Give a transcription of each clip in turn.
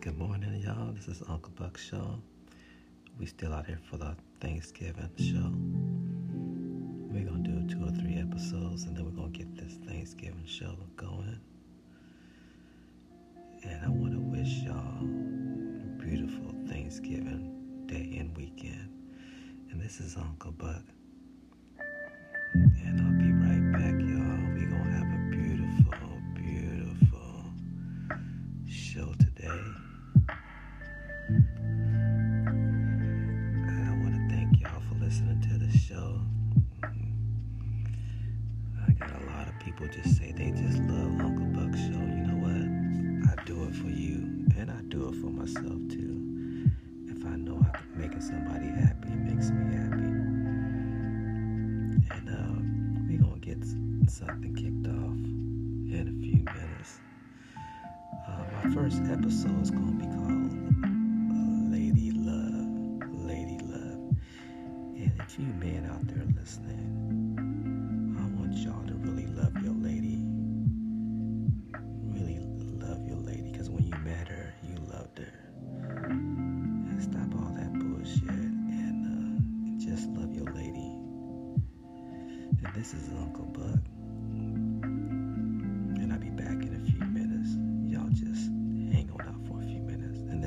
Good morning, y'all. This is Uncle Buck's Show. We still out here for the Thanksgiving show. We're gonna do two or three episodes, and then we're gonna get this Thanksgiving show going. And I want to wish y'all a beautiful Thanksgiving day and weekend. And this is Uncle Buck.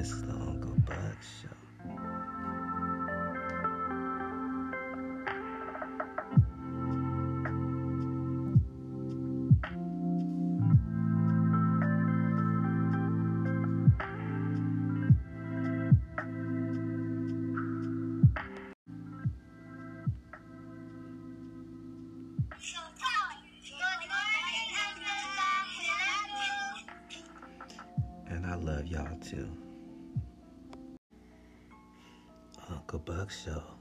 It's is the Uncle Buck Show. so.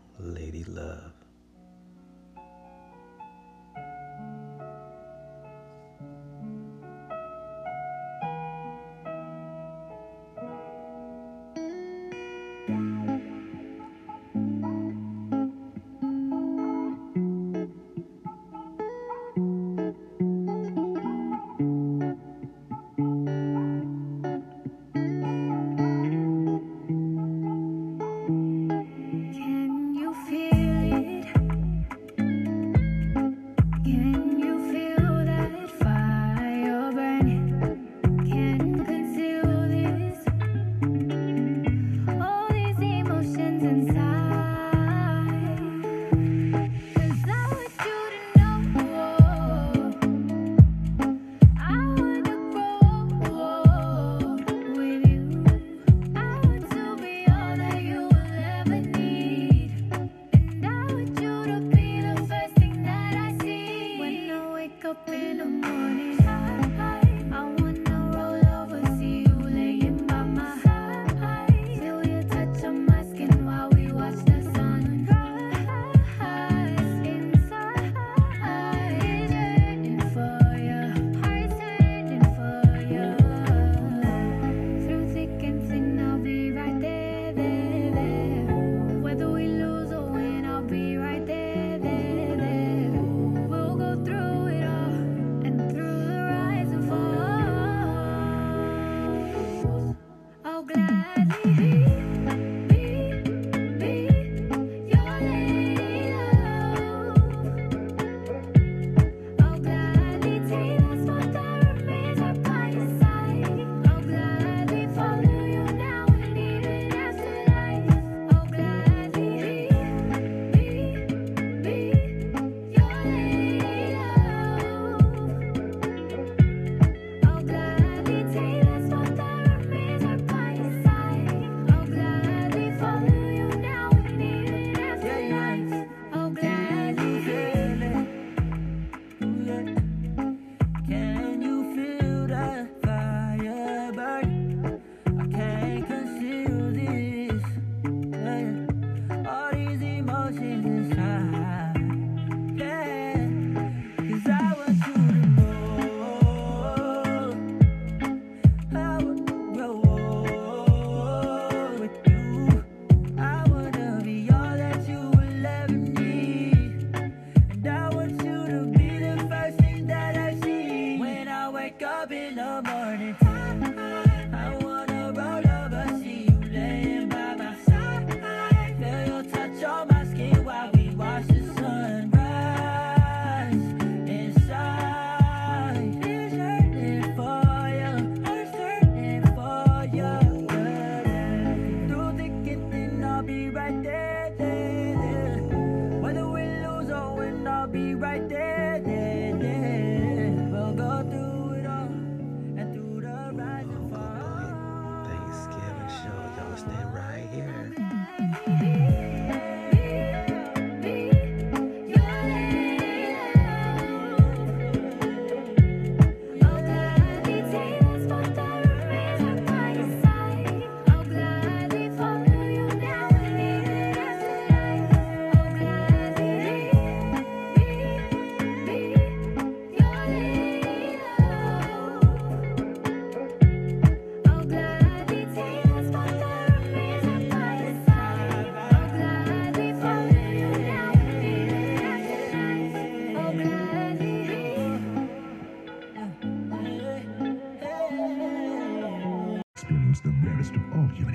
Of all human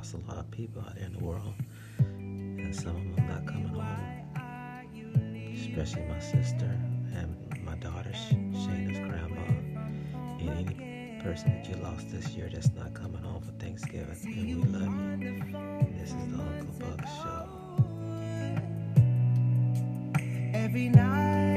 lost a lot of people out there in the world, and some of them not coming home, especially my sister and my daughter, Shayna's grandma, and any person that you lost this year that's not coming home for Thanksgiving. And we love you. This is the Uncle Buck Show. Every night.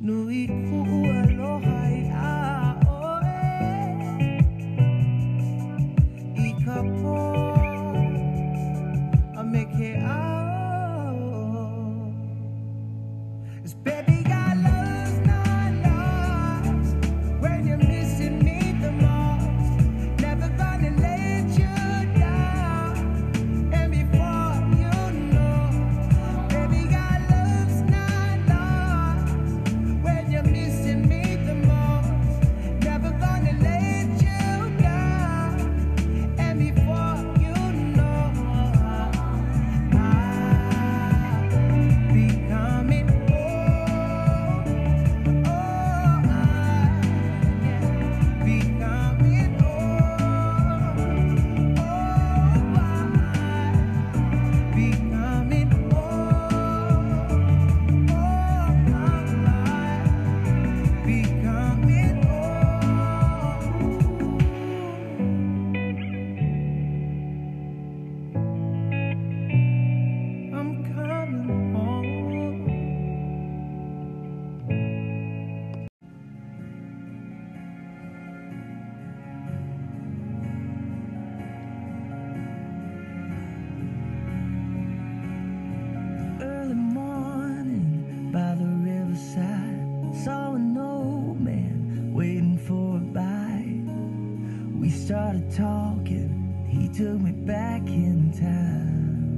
Nui ku'u aloha i a took me back in time.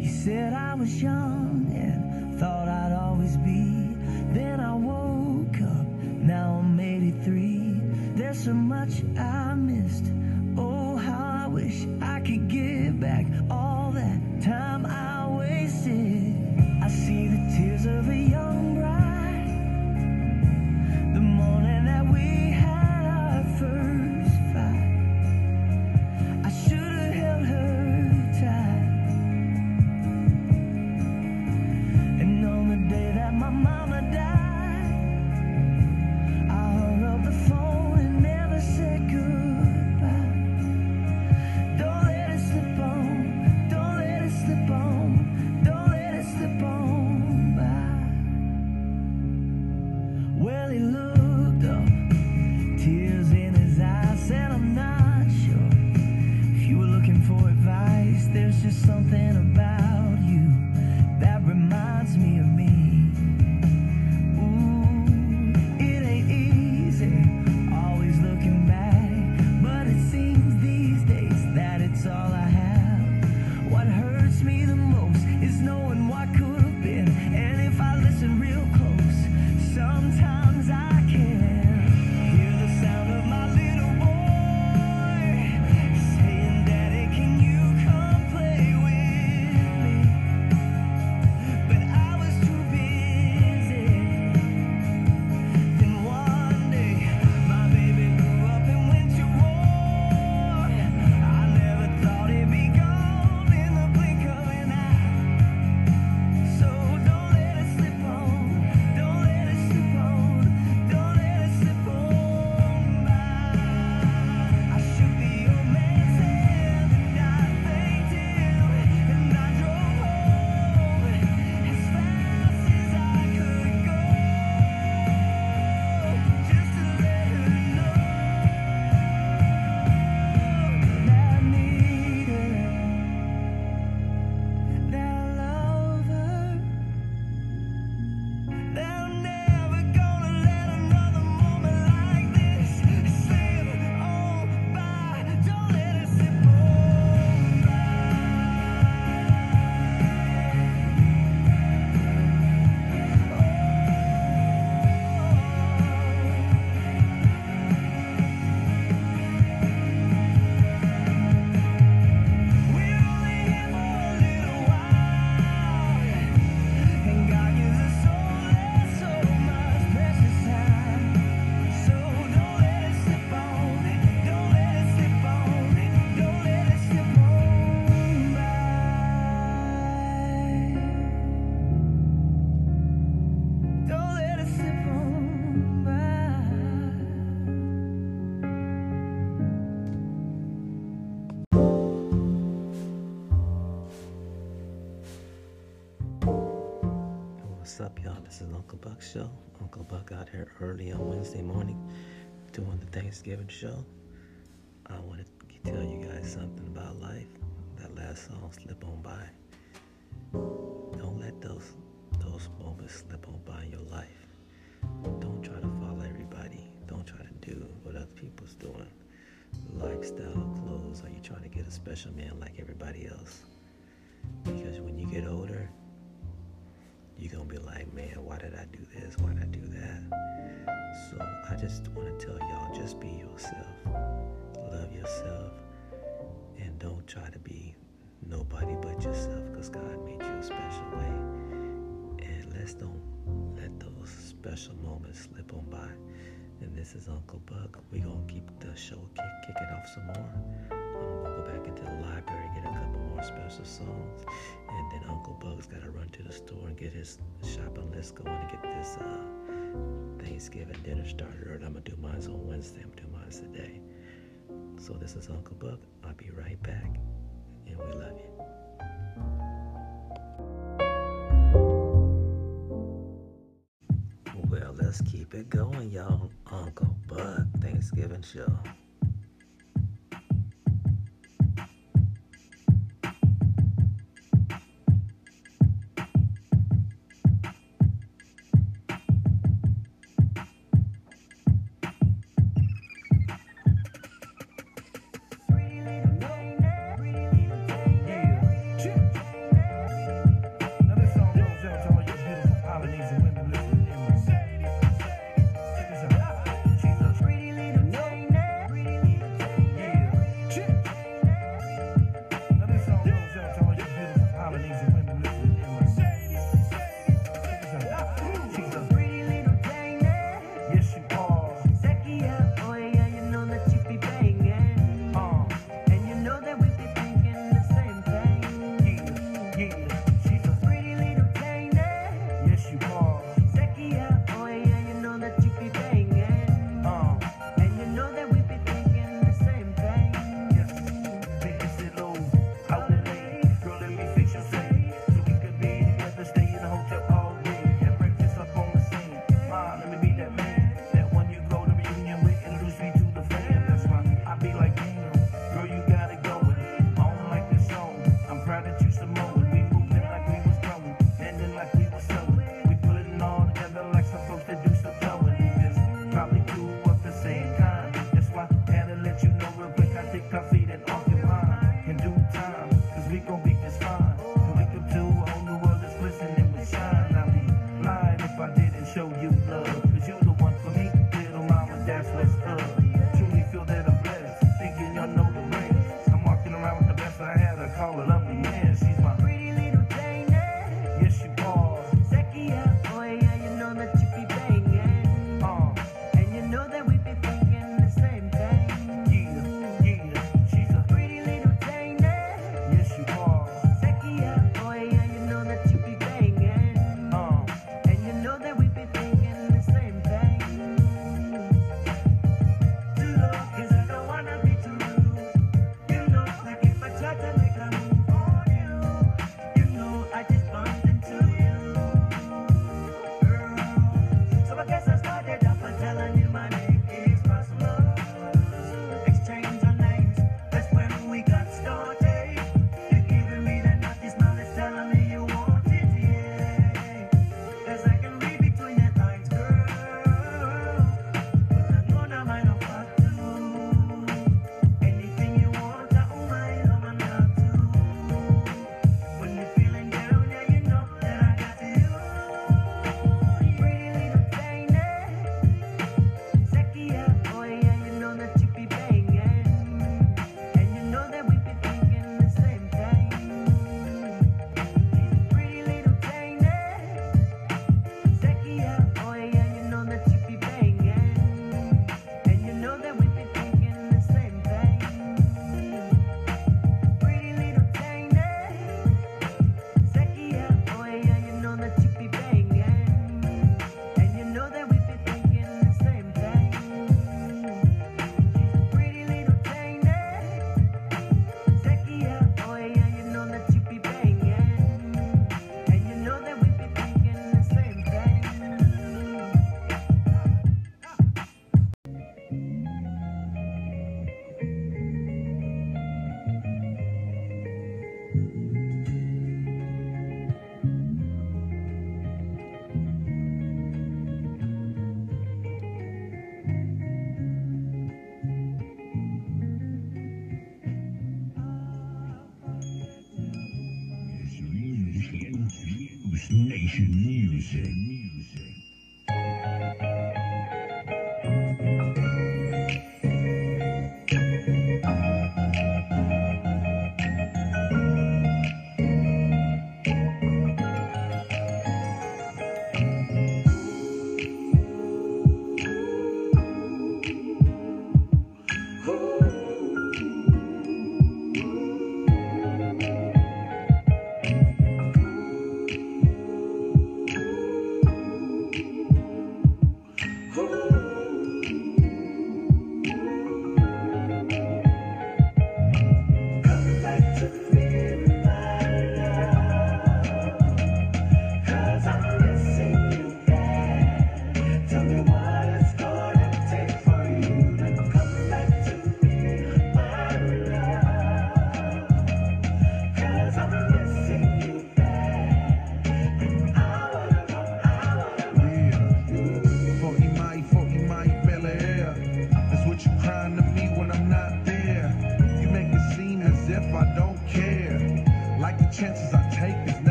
He said I was young and thought I'd always be. Then I woke up, now I'm 83. There's so much I missed. Is Uncle Buck Show. Uncle Buck out here early on Wednesday morning doing the Thanksgiving show. I want to tell you guys something about life. That last song, Slip On By. Don't let those those moments slip on by in your life. Don't try to follow everybody. Don't try to do what other people's doing. Lifestyle, clothes. Are you trying to get a special man like everybody else? Because when you get older, you're gonna be like, man, why did I do this? Why did I do that? So I just want to tell y'all, just be yourself. Love yourself. And don't try to be nobody but yourself because God made you a special way. And let's don't let those special moments slip on by. And this is Uncle Buck. Going to keep the show kick, kick it off some more. I'm to go back into the library, get a more special songs. And then Uncle Buck's got to run to the store and get his shopping list going to get this uh, Thanksgiving dinner started. I'm going to do mine on Wednesday. I'm doing mine today. So this is Uncle Buck. I'll be right back. And we love you. Well, let's keep it going, y'all. Uncle Buck Thanksgiving show.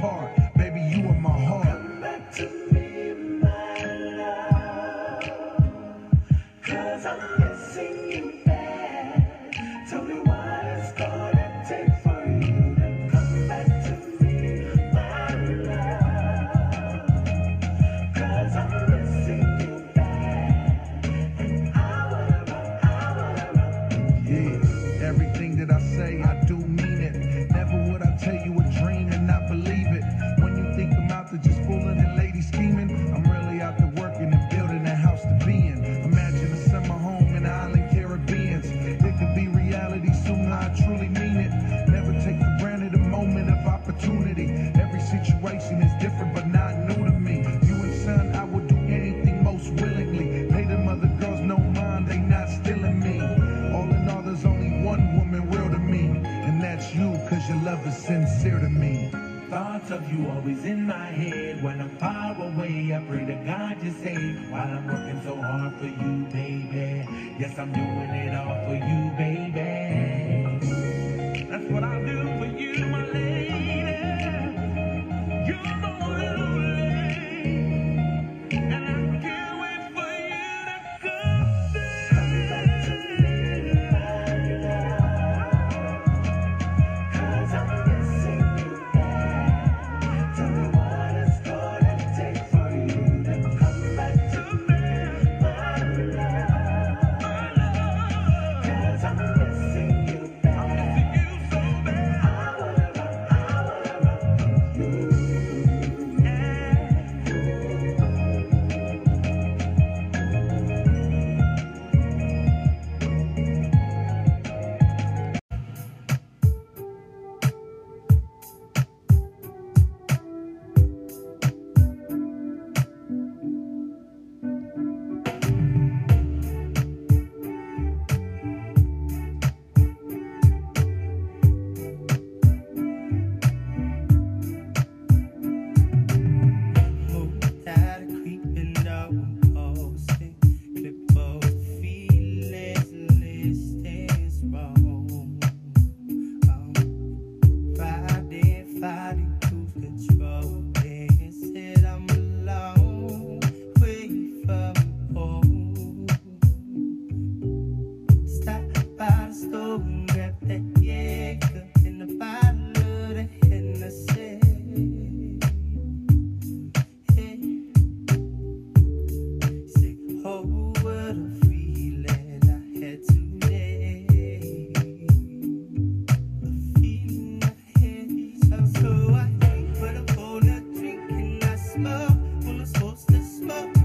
apart. Baby, you are my heart. thoughts of you always in my head. When I'm far away, I pray to God you say, while I'm working so hard for you, baby. Yes, I'm doing it all for you. remember.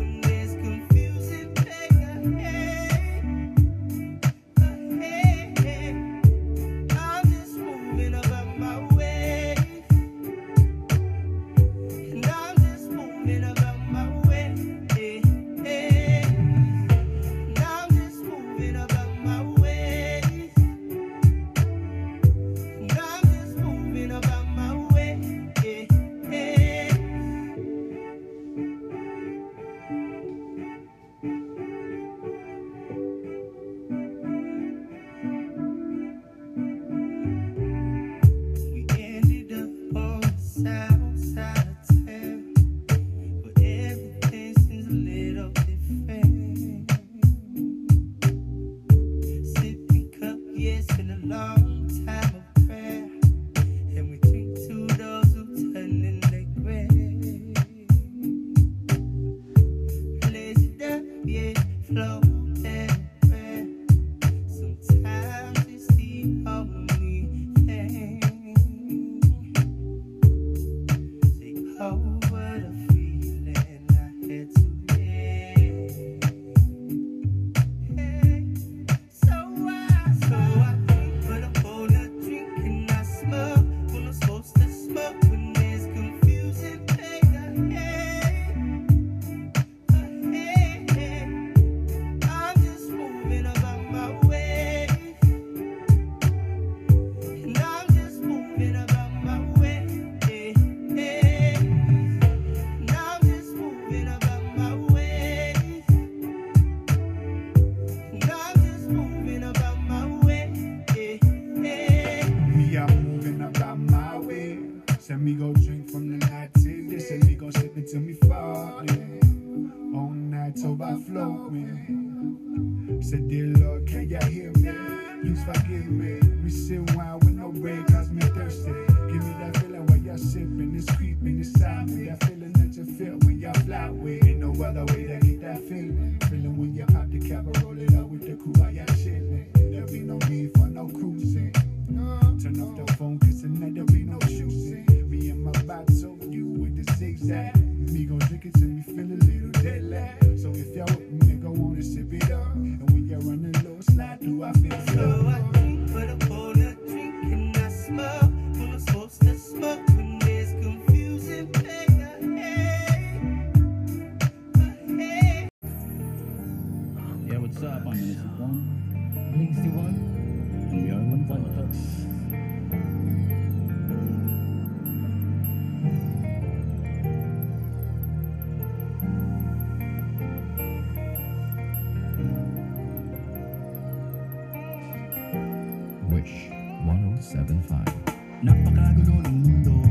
0975. Napakagulo ng mundo,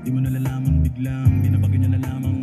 di mo nalalaman biglang, binabago niya na lamang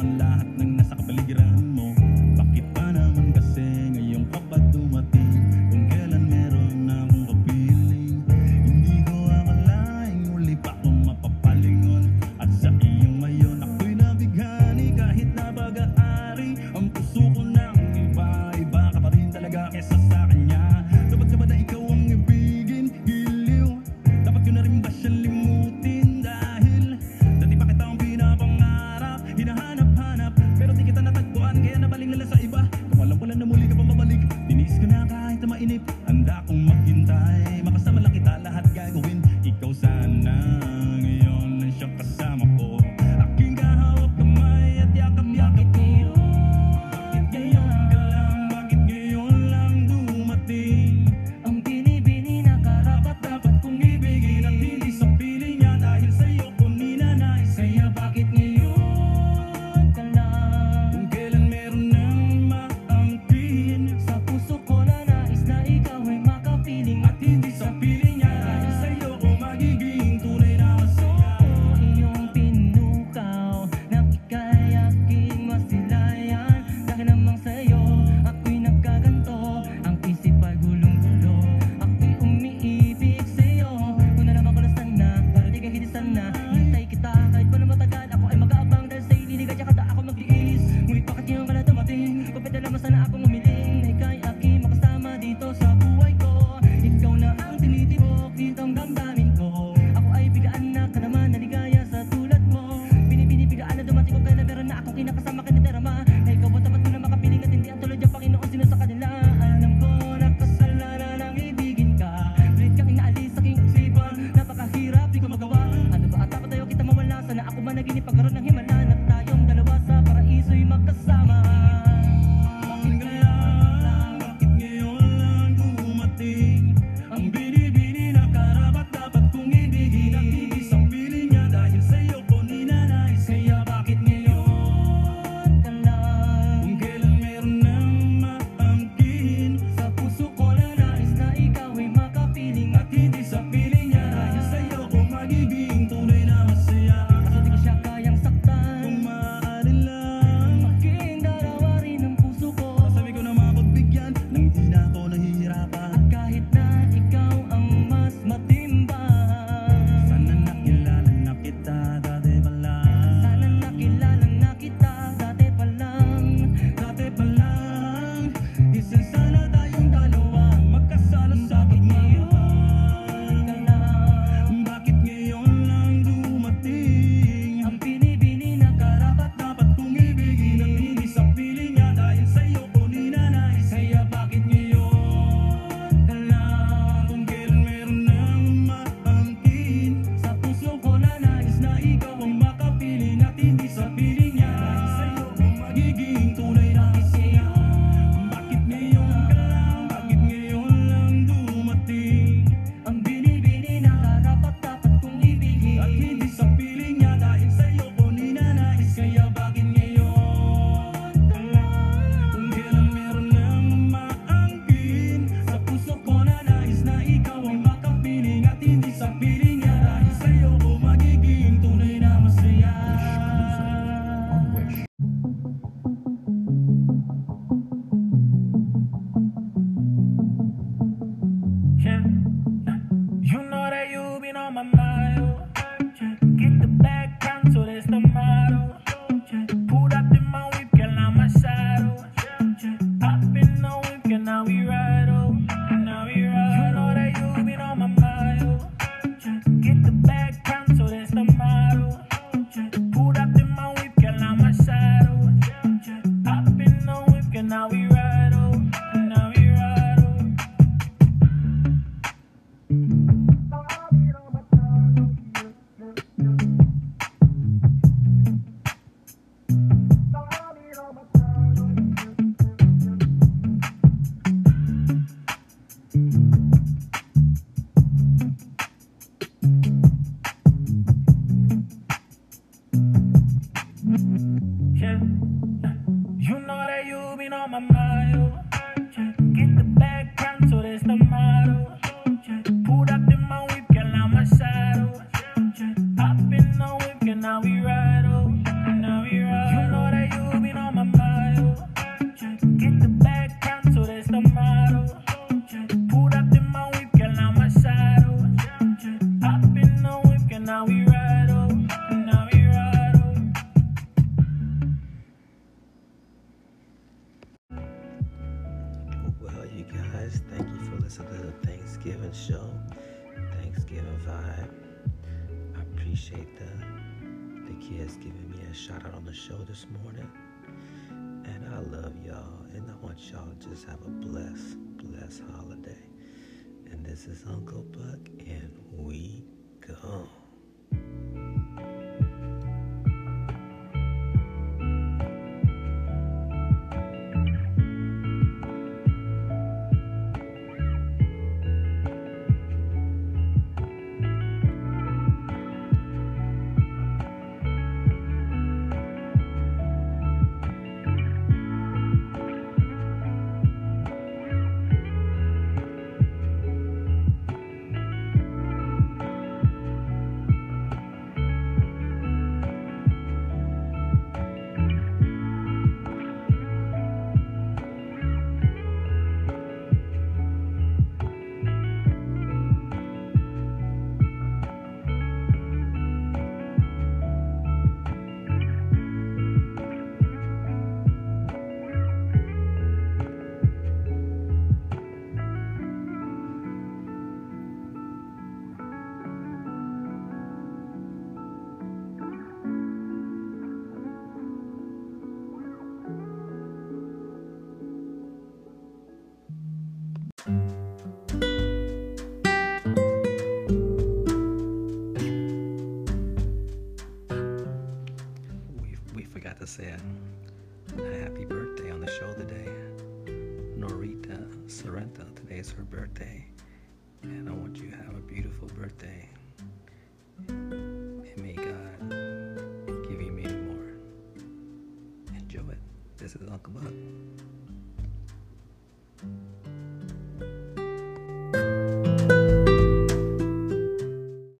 beautiful birthday.